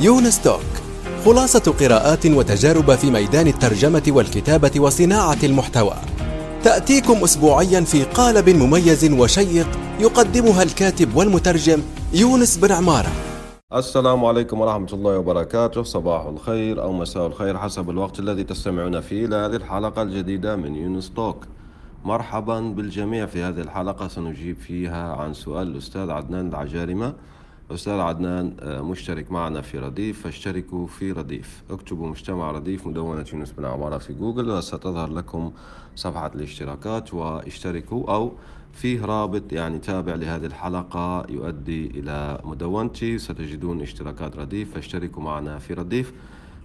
يونس توك خلاصة قراءات وتجارب في ميدان الترجمة والكتابة وصناعة المحتوى. تأتيكم أسبوعيا في قالب مميز وشيق يقدمها الكاتب والمترجم يونس بن عمارة. السلام عليكم ورحمة الله وبركاته. صباح الخير أو مساء الخير حسب الوقت الذي تستمعون فيه لهذه الحلقة الجديدة من يونس توك مرحبا بالجميع في هذه الحلقة. سنجيب فيها عن سؤال الأستاذ عدنان العجارمة. أستاذ عدنان آه، مشترك معنا في رديف. فاشتركوا في رديف. اكتبوا مجتمع رديف مدونة يونس بن عمارة في جوجل وستظهر لكم صفحة الاشتراكات. واشتركوا أو فيه رابط يعني تابع لهذه الحلقة يؤدي إلى مدونتي. ستجدون اشتراكات رديف. فاشتركوا معنا في رديف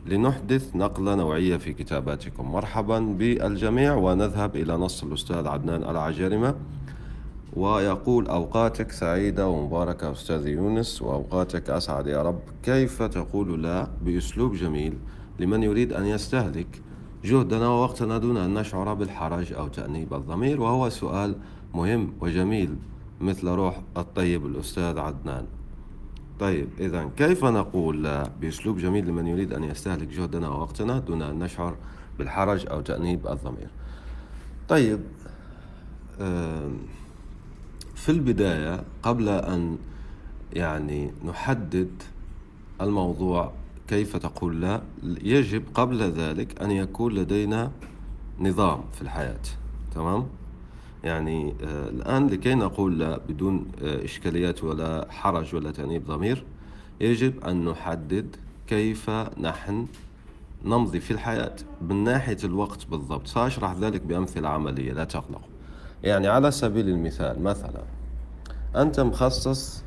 لنحدث نقلة نوعية في كتاباتكم. مرحبا بالجميع ونذهب إلى نص الأستاذ عدنان العجرمة. ويقول أوقاتك سعيدة ومباركة أستاذ يونس وأوقاتك أسعد يا رب. كيف تقول لا بأسلوب جميل لمن يريد أن يستهلك جهدنا ووقتنا دون أن نشعر بالحرج أو تأنيب الضمير؟ وهو سؤال مهم وجميل مثل روح الطيب الأستاذ عدنان. طيب إذا كيف نقول لا بأسلوب جميل لمن يريد أن يستهلك جهدنا ووقتنا دون أن نشعر بالحرج أو تأنيب الضمير؟ طيب في البداية قبل أن يعني نحدد الموضوع كيف تقول لا يجب قبل ذلك أن يكون لدينا نظام في الحياة تمام؟ يعني آه الآن لكي نقول لا بدون آه إشكاليات ولا حرج ولا تأنيب ضمير يجب أن نحدد كيف نحن نمضي في الحياة من ناحية الوقت بالضبط سأشرح ذلك بأمثلة عملية لا تقلقوا يعني على سبيل المثال مثلا أنت مخصص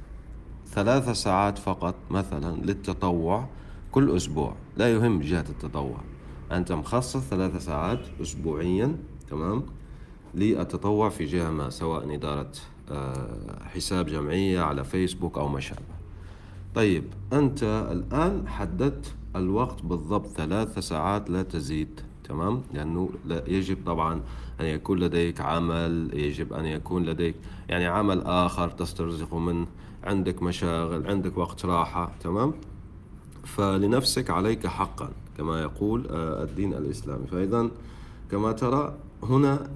ثلاث ساعات فقط مثلا للتطوع كل أسبوع لا يهم جهة التطوع. أنت مخصص ثلاث ساعات أسبوعيا تمام للتطوع في جهة ما سواء إدارة آه، حساب جمعية على فيسبوك أو ما شابه. طيب أنت الآن حددت الوقت بالضبط ثلاث ساعات لا تزيد تمام؟ لأنه يجب طبعا أن يكون لديك عمل يجب أن يكون لديك يعني عمل آخر تسترزق منه. عندك مشاغل عندك وقت راحة تمام؟ فلنفسك عليك حقا كما يقول آه، الدين الإسلامي. فإذا كما ترى هنا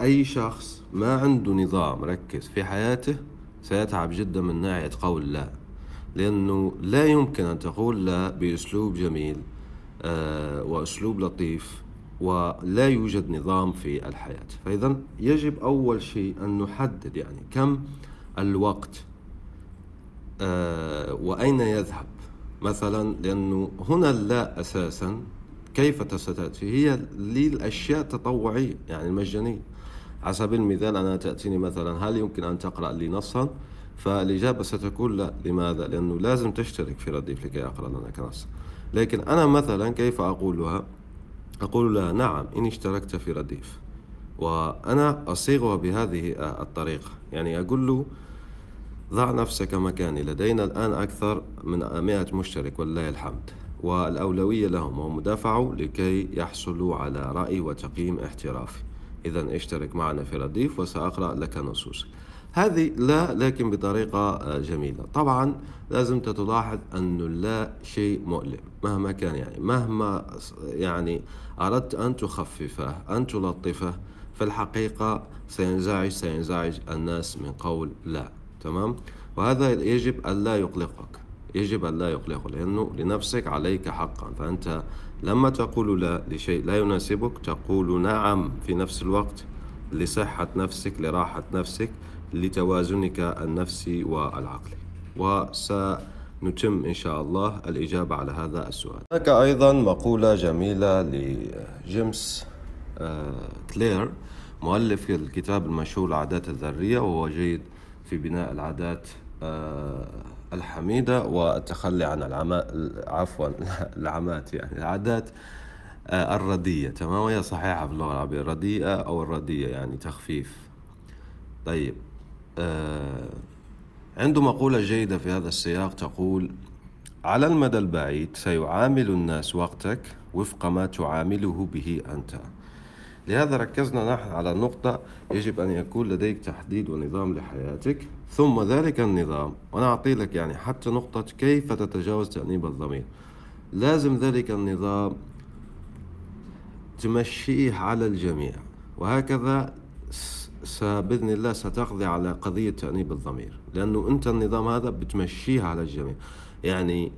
أي شخص ما عنده نظام ركز في حياته سيتعب جدا من ناحية قول لا. لأنه لا يمكن أن تقول لا بأسلوب جميل آه، وأسلوب لطيف. ولا يوجد نظام في الحياة. فإذا يجب أول شيء أن نحدد يعني كم الوقت آه وأين يذهب. مثلا لأنه هنا لا أساسا كيف ستأتي. هي للأشياء التطوعية يعني المجانية. على سبيل المثال أنا تأتيني مثلا هل يمكن أن تقرأ لي نصا؟ فالإجابة ستكون لا. لماذا؟ لأنه لازم تشترك في رديف لكي أقرأ لك نص لكن أنا مثلا كيف أقولها؟ أقول لها نعم إن اشتركت في رديف. وأنا أصيغها بهذه الطريقة. يعني أقول له ضع نفسك مكاني لدينا الآن أكثر من مئة مشترك ولله الحمد. والأولوية لهم وهم دفعوا لكي يحصلوا على رأي وتقييم احترافي. إذا اشترك معنا في رديف وسأقرأ لك نصوص هذه لا لكن بطريقة جميلة. طبعا لازم تلاحظ أن لا شيء مؤلم مهما كان يعني مهما يعني أردت أن تخففه أن تلطفه في الحقيقة سينزعج سينزعج الناس من قول لا تمام؟ وهذا يجب أن لا يقلقك يجب أن لا يقلقك لأنه لنفسك عليك حقا. فأنت لما تقول لا لشيء لا يناسبك تقول نعم في نفس الوقت لصحة نفسك لراحة نفسك لتوازنك النفسي والعقلي وسنتم إن شاء الله الإجابة على هذا السؤال. هناك أيضا مقولة جميلة لجيمس آه، كلير مؤلف الكتاب المشهور العادات الذرية وهو جيد في بناء العادات آه، الحميدة والتخلي عن العماء عفوا العمات يعني العادات آه، الردية. تمام؟ وهي صحيحة في اللغة العربية الرديئة أو الردية يعني تخفيف. طيب. عنده مقولة جيدة في هذا السياق تقول على المدى البعيد سيعامل الناس وقتك وفق ما تعامله به أنت. لهذا ركزنا نحن على نقطة يجب أن يكون لديك تحديد ونظام لحياتك ثم ذلك النظام. وأنا أعطي لك يعني حتى نقطة كيف تتجاوز تأنيب الضمير. لازم ذلك النظام تمشيه على الجميع وهكذا بإذن الله ستقضي على قضية تأنيب الضمير لأنه أنت النظام هذا بتمشيه على الجميع. يعني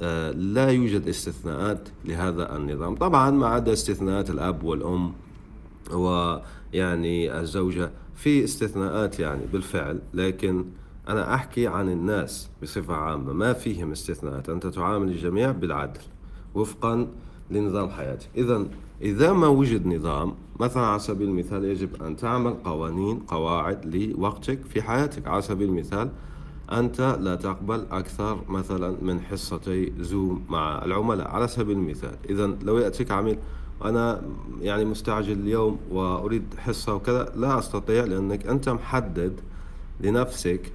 آه، لا يوجد استثناءات لهذا النظام. طبعا ما عدا استثناءات الأب والأم ويعني الزوجة في استثناءات يعني بالفعل لكن أنا أحكي عن الناس بصفة عامة. ما فيهم استثناءات. أنت تعامل الجميع بالعدل وفقا لنظام حياتك. إذا إذا ما وجد نظام مثلا على سبيل المثال يجب أن تعمل قوانين قواعد لوقتك في حياتك. على سبيل المثال أنت لا تقبل أكثر مثلا من حصتي زوم مع العملاء. على سبيل المثال إذا لو يأتيك عميل وأنا يعني مستعجل اليوم وأريد حصة وكذا لا أستطيع لأنك أنت محدد لنفسك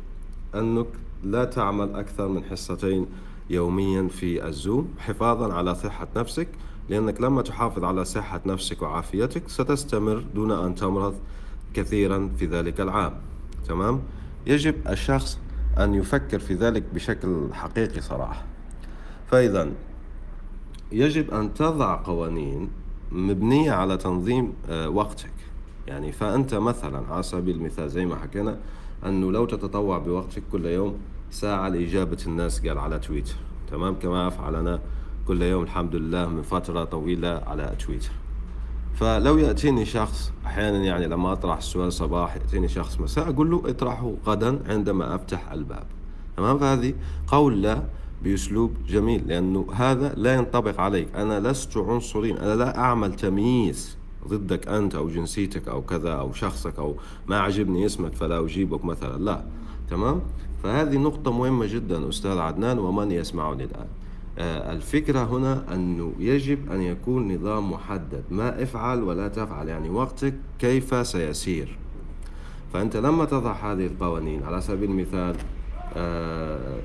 أنك لا تعمل أكثر من حصتين يوميا في الزوم حفاظا على صحة نفسك. لأنك لما تحافظ على صحة نفسك وعافيتك ستستمر دون أن تمرض كثيرا في ذلك العام. تمام؟ يجب الشخص أن يفكر في ذلك بشكل حقيقي صراحة. فإذا يجب أن تضع قوانين مبنية على تنظيم آه، وقتك. يعني فأنت مثلا على سبيل المثال زي ما حكينا أنه لو تتطوع بوقتك كل يوم ساعة لإجابة الناس قال على تويتر. تمام؟ كما أفعل أنا كل يوم الحمد لله من فترة طويلة على تويتر. فلو يأتيني شخص أحيانا يعني لما أطرح السؤال صباح يأتيني شخص مساء أقول له اطرحه غدا عندما أفتح الباب. تمام؟ فهذه قول لا بأسلوب جميل لأنه هذا لا ينطبق عليك. أنا لست عنصريا أنا لا أعمل تمييز ضدك أنت أو جنسيتك أو كذا أو شخصك أو ما عجبني اسمك فلا أجيبك مثلا لا. تمام؟ فهذه نقطة مهمة جدا أستاذ عدنان ومن يسمعني الآن؟ الفكرة هنا أنه يجب أن يكون نظام محدد. ما افعل ولا تفعل يعني وقتك كيف سيسير. فأنت لما تضع هذه القوانين على سبيل المثال آه،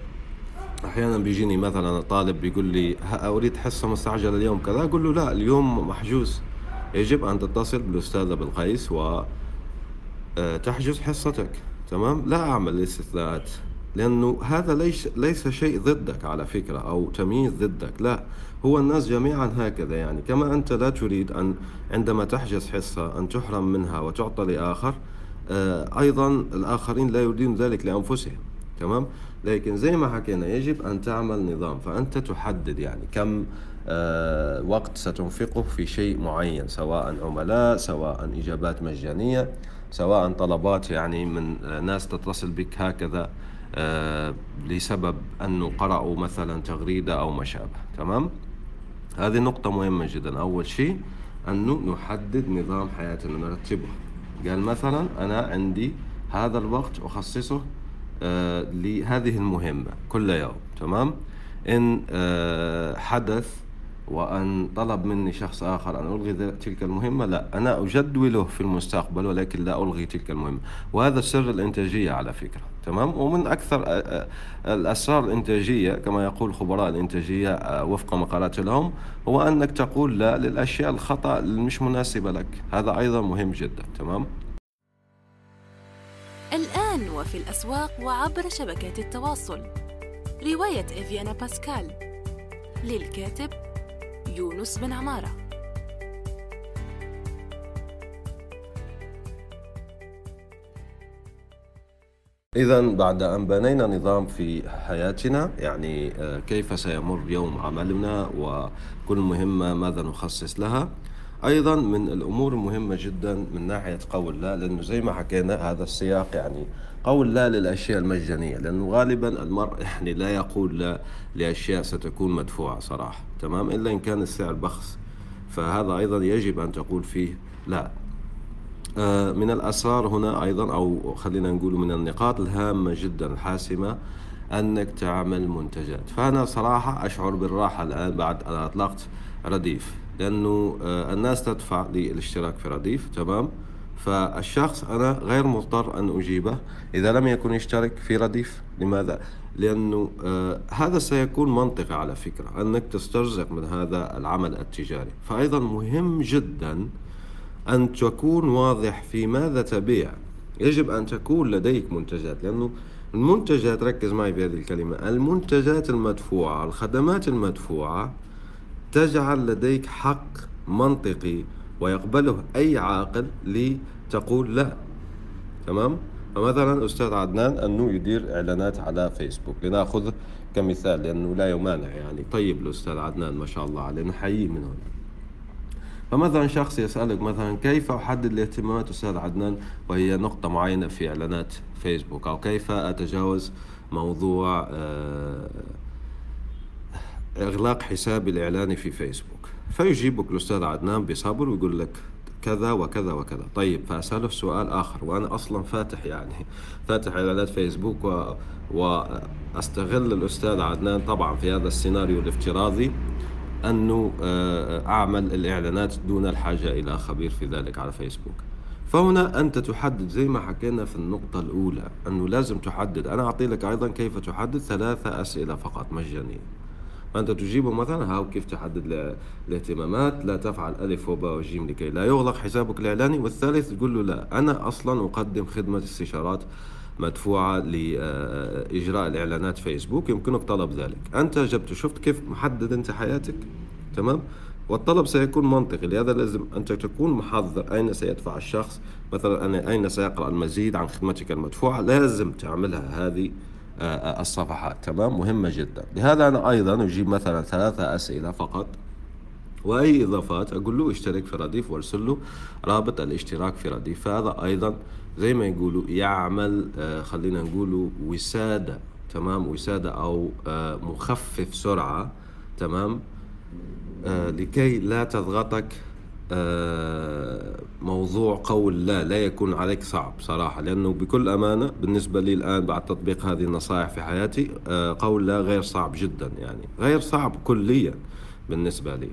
أحيانا بيجيني مثلا طالب بيقول لي أريد حصة مستعجلة اليوم. كذا أقول له لا اليوم محجوز. يجب أن تتصل بالأستاذ بالقيس و آه، تحجز حصتك. تمام؟ لا أعمل استثناءات لأنه هذا ليس ليس شيء ضدك على فكرة أو تمييز ضدك. لا هو الناس جميعا هكذا يعني. كما أنت لا تريد أن عندما تحجز حصة أن تحرم منها وتعطى لآخر آه، أيضا الآخرين لا يريدون ذلك لأنفسهم. تمام؟ لكن زي ما حكينا يجب أن تعمل نظام. فأنت تحدد يعني كم آه، وقت ستنفقه في شيء معين سواء عملاء سواء إجابات مجانية سواء طلبات يعني من ناس تتصل بك هكذا. لسبب أنه قرأوا مثلا تغريدة أو ما شابه تمام؟ هذه نقطة مهمة جدا. أول شيء أنه نحدد نظام حياتنا نرتبه. قال مثلا أنا عندي هذا الوقت أخصصه آه لهذه المهمة كل يوم تمام؟ إن آه حدث وأن طلب مني شخص آخر أن ألغي تلك المهمة لا أنا أجدوله في المستقبل ولكن لا ألغي تلك المهمة. وهذا سر الإنتاجية على فكرة. تمام؟ ومن أكثر الأسرار الإنتاجية كما يقول خبراء الإنتاجية وفق مقالات لهم هو أنك تقول لا للأشياء الخطأ اللي مش مناسبة لك. هذا أيضا مهم جدا تمام؟ الآن وفي الأسواق وعبر شبكات التواصل. رواية إفيانا باسكال للكاتب يونس بن عمارة. إذا بعد أن بنينا نظام في حياتنا يعني آه، كيف سيمر يوم عملنا وكل مهمة ماذا نخصص لها. أيضا من الأمور المهمة جدا من ناحية قول لا لأنه زي ما حكينا هذا السياق يعني قول لا للأشياء المجانية لأنه غالبا المرء يعني لا يقول لا لأشياء ستكون مدفوعة صراحة تمام؟ إلا إن كان السعر بخس فهذا أيضا يجب أن تقول فيه لا. من الأسرار هنا أيضا أو خلينا نقول من النقاط الهامة جدا الحاسمة أنك تعمل منتجات. فأنا صراحة أشعر بالراحة الآن بعد أن أطلقت رديف لأنه آه، الناس تدفع للاشتراك في رديف تمام؟ فالشخص أنا غير مضطر أن أجيبه إذا لم يكن يشترك في رديف. لماذا؟ لأنه آه هذا سيكون منطقي على فكرة أنك تسترزق من هذا العمل التجاري. فأيضا مهم جدا أن تكون واضح في ماذا تبيع. يجب أن تكون لديك منتجات لأنه المنتجات ركز معي في هذه الكلمة المنتجات المدفوعة الخدمات المدفوعة تجعل لديك حق منطقي ويقبله أي عاقل لتقول لا. تمام؟ فمثلا أستاذ عدنان أنه يدير إعلانات على فيسبوك. لنأخذ كمثال لأنه لا يمانع يعني. طيب الأستاذ عدنان ما شاء الله عليه نحييه من هنا. فمثلا شخص يسألك مثلا كيف أحدد الاهتمامات أستاذ عدنان؟ وهي نقطة معينة في إعلانات فيسبوك. أو كيف أتجاوز موضوع آه، إغلاق حسابي الإعلاني في فيسبوك؟ فيجيبك الأستاذ عدنان بصبر ويقول لك كذا وكذا وكذا. طيب فأسأله سؤال آخر وأنا أصلا فاتح يعني فاتح إعلانات فيسبوك و... وأستغل الأستاذ عدنان طبعا في هذا السيناريو الافتراضي. أنه آه، أعمل الإعلانات دون الحاجة إلى خبير في ذلك على فيسبوك. فهنا أنت تحدد زي ما حكينا في النقطة الأولى أنه لازم تحدد. أنا أعطي لك أيضا كيف تحدد ثلاثة أسئلة فقط مجانية. فأنت تجيبه مثلا هاو كيف تحدد الاهتمامات؟ لا تفعل ألف وباء وجيم لكي لا يغلق حسابك الإعلاني. والثالث تقول له لا أنا أصلا أقدم خدمة استشارات مدفوعة لإجراء الإعلانات فيسبوك يمكنك طلب ذلك. أنت جبت شفت كيف محدد أنت حياتك تمام؟ والطلب سيكون منطقي لهذا لازم أنت تكون محضر أين سيدفع الشخص؟ مثلا أين سيقرأ المزيد عن خدمتك المدفوعة؟ لازم تعملها هذه آه، آه، الصفحات تمام؟ مهمة جدا. لهذا أنا أيضا أجيب مثلا ثلاثة أسئلة فقط. واي إضافات أقول له اشترك في رديف وأرسل له رابط الاشتراك في رديف. فهذا أيضا زي ما يقولوا يعمل آه خلينا نقولوا وسادة تمام؟ وسادة أو آه مخفف سرعة تمام؟ آه لكي لا تضغطك موضوع قول لا لا يكون عليك صعب صراحة لأنه بكل أمانة بالنسبة لي الآن بعد تطبيق هذه النصائح في حياتي قول لا غير صعب جدا يعني غير صعب كليا بالنسبة لي.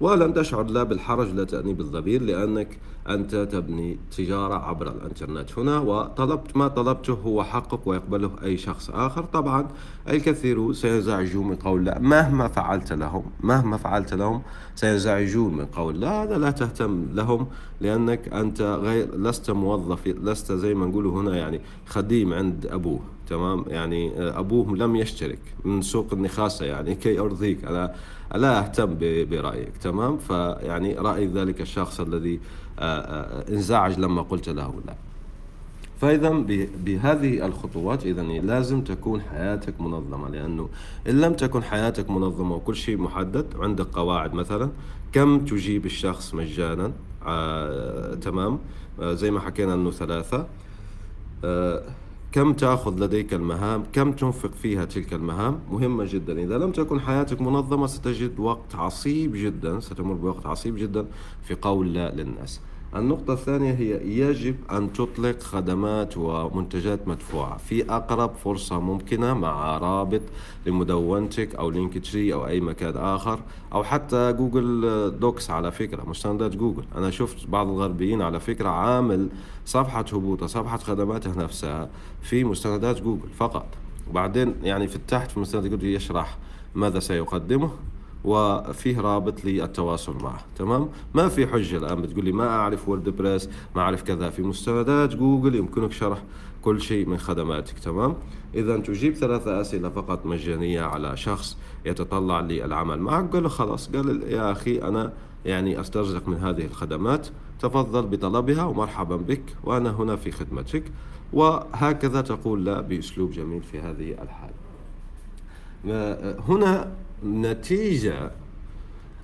ولن تشعر لا بالحرج لا تأنيب الضمير لأنك أنت تبني تجارة عبر الإنترنت هنا وطلبت ما طلبته هو حقك ويقبله أي شخص آخر. طبعا الكثير سينزعجون من قول لا. مهما فعلت لهم مهما فعلت لهم سينزعجون من قول لا. هذا لا تهتم لهم لأنك أنت غير لست موظف لست زي ما نقول هنا يعني خديم عند أبوه. تمام؟ يعني أبوه لم يشترك من سوق النخاسة يعني كي أرضيك. أنا لا أهتم برأيك تمام؟ فيعني رأي ذلك الشخص الذي آه، آه، انزعج لما قلت له لا. فإذا بهذه الخطوات إذا لازم تكون حياتك منظمة لأنه إن لم تكن حياتك منظمة وكل شيء محدد عندك قواعد مثلا كم تجيب الشخص مجانا؟ آه تمام؟ آه زي ما حكينا أنه ثلاثة. آه كم تأخذ لديك المهام؟ كم تنفق فيها تلك المهام؟ مهمة جدا. إذا لم تكن حياتك منظمة ستجد وقت عصيب جدا ستمر بوقت عصيب جدا في قول لا للناس. النقطة الثانية هي يجب أن تطلق خدمات ومنتجات مدفوعة في أقرب فرصة ممكنة مع رابط لمدونتك أو لينك تري أو أي مكان آخر أو حتى Google Docs على فكرة مستندات جوجل. أنا شفت بعض الغربيين على فكرة عامل صفحة هبوط صفحة خدماته نفسها في مستندات جوجل فقط. وبعدين يعني في التحت في مستندات جوجل يشرح ماذا سيقدمه. وفيه رابط للتواصل معه. تمام؟ ما في حجة الآن بتقول لي ما أعرف WordPress ما أعرف كذا. في مستندات جوجل يمكنك شرح كل شيء من خدماتك. تمام؟ إذا تجيب ثلاثة أسئلة فقط مجانية على شخص يتطلع للعمل معك. قال له خلاص. قال يا أخي أنا يعني أسترزق من هذه الخدمات. تفضل بطلبها ومرحبا بك وأنا هنا في خدمتك. وهكذا تقول لا بأسلوب جميل في هذه الحالة. هنا نتيجة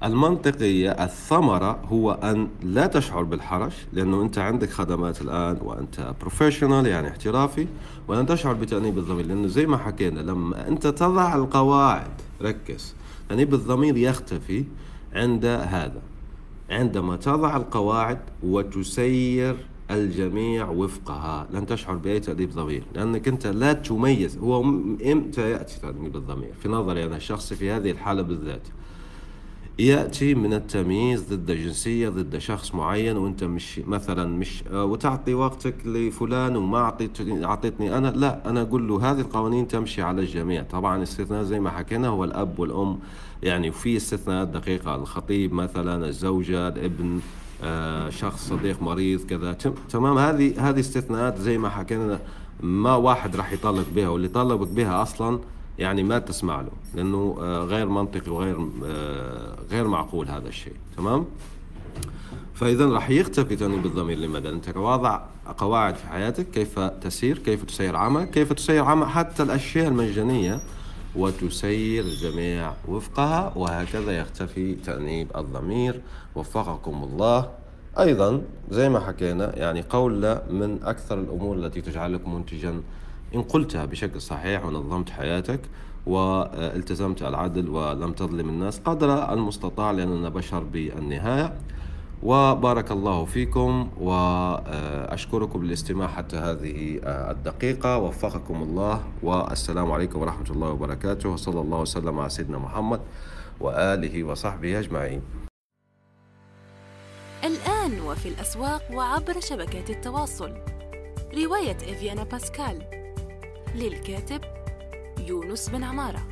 المنطقية الثمرة هو أن لا تشعر بالحرج لأنه أنت عندك خدمات الآن وأنت بروفيشنال يعني احترافي ولن تشعر بتأنيب الضمير لأنه زي ما حكينا لما أنت تضع القواعد ركز تأنيب الضمير يختفي عند هذا. عندما تضع القواعد وتسير الجميع وفقها. لن تشعر بأي تأديب ضمير لأنك أنت لا تميز. هو إمتى يأتي تأديب الضمير؟ في نظري أنا الشخصي في هذه الحالة بالذات. يأتي من التمييز ضد جنسية ضد شخص معين وأنت مش مثلا مش آه، وتعطي وقتك لفلان وما أعطيت أعطيتني أنا. لا أنا أقول له هذه القوانين تمشي على الجميع. طبعا استثناء زي ما حكينا هو الأب والأم. يعني وفي استثناءات دقيقة الخطيب مثلا الزوجة الابن. شخص صديق مريض كذا. تمام. هذه هذه استثناءات زي ما حكينا ما واحد راح يطالب بها واللي طالبك بها أصلا يعني ما تسمع له لأنه آه، غير منطقي وغير آه، غير معقول هذا الشيء. تمام؟ فاذا راح يختفي تانيب الضمير لماذا انت واضع قواعد في حياتك كيف تسير كيف تسير عملك كيف تسير عمل حتى الأشياء المجانية وتسير الجميع وفقها وهكذا يختفي تأنيب الضمير. وفقكم الله. أيضا زي ما حكينا يعني قول لا من أكثر الأمور التي تجعلك منتجا. إن قلتها بشكل صحيح ونظمت حياتك والتزمت العدل ولم تظلم الناس قدر المستطاع لأننا بشر بالنهاية. وبارك الله فيكم وأشكركم بالاستماع حتى هذه الدقيقة. وفقكم الله والسلام عليكم ورحمة الله وبركاته. وصلى الله وسلم على سيدنا محمد وآله وصحبه أجمعين. الآن وفي الأسواق وعبر شبكات التواصل. رواية إفيانا باسكال للكاتب يونس بن عمارة.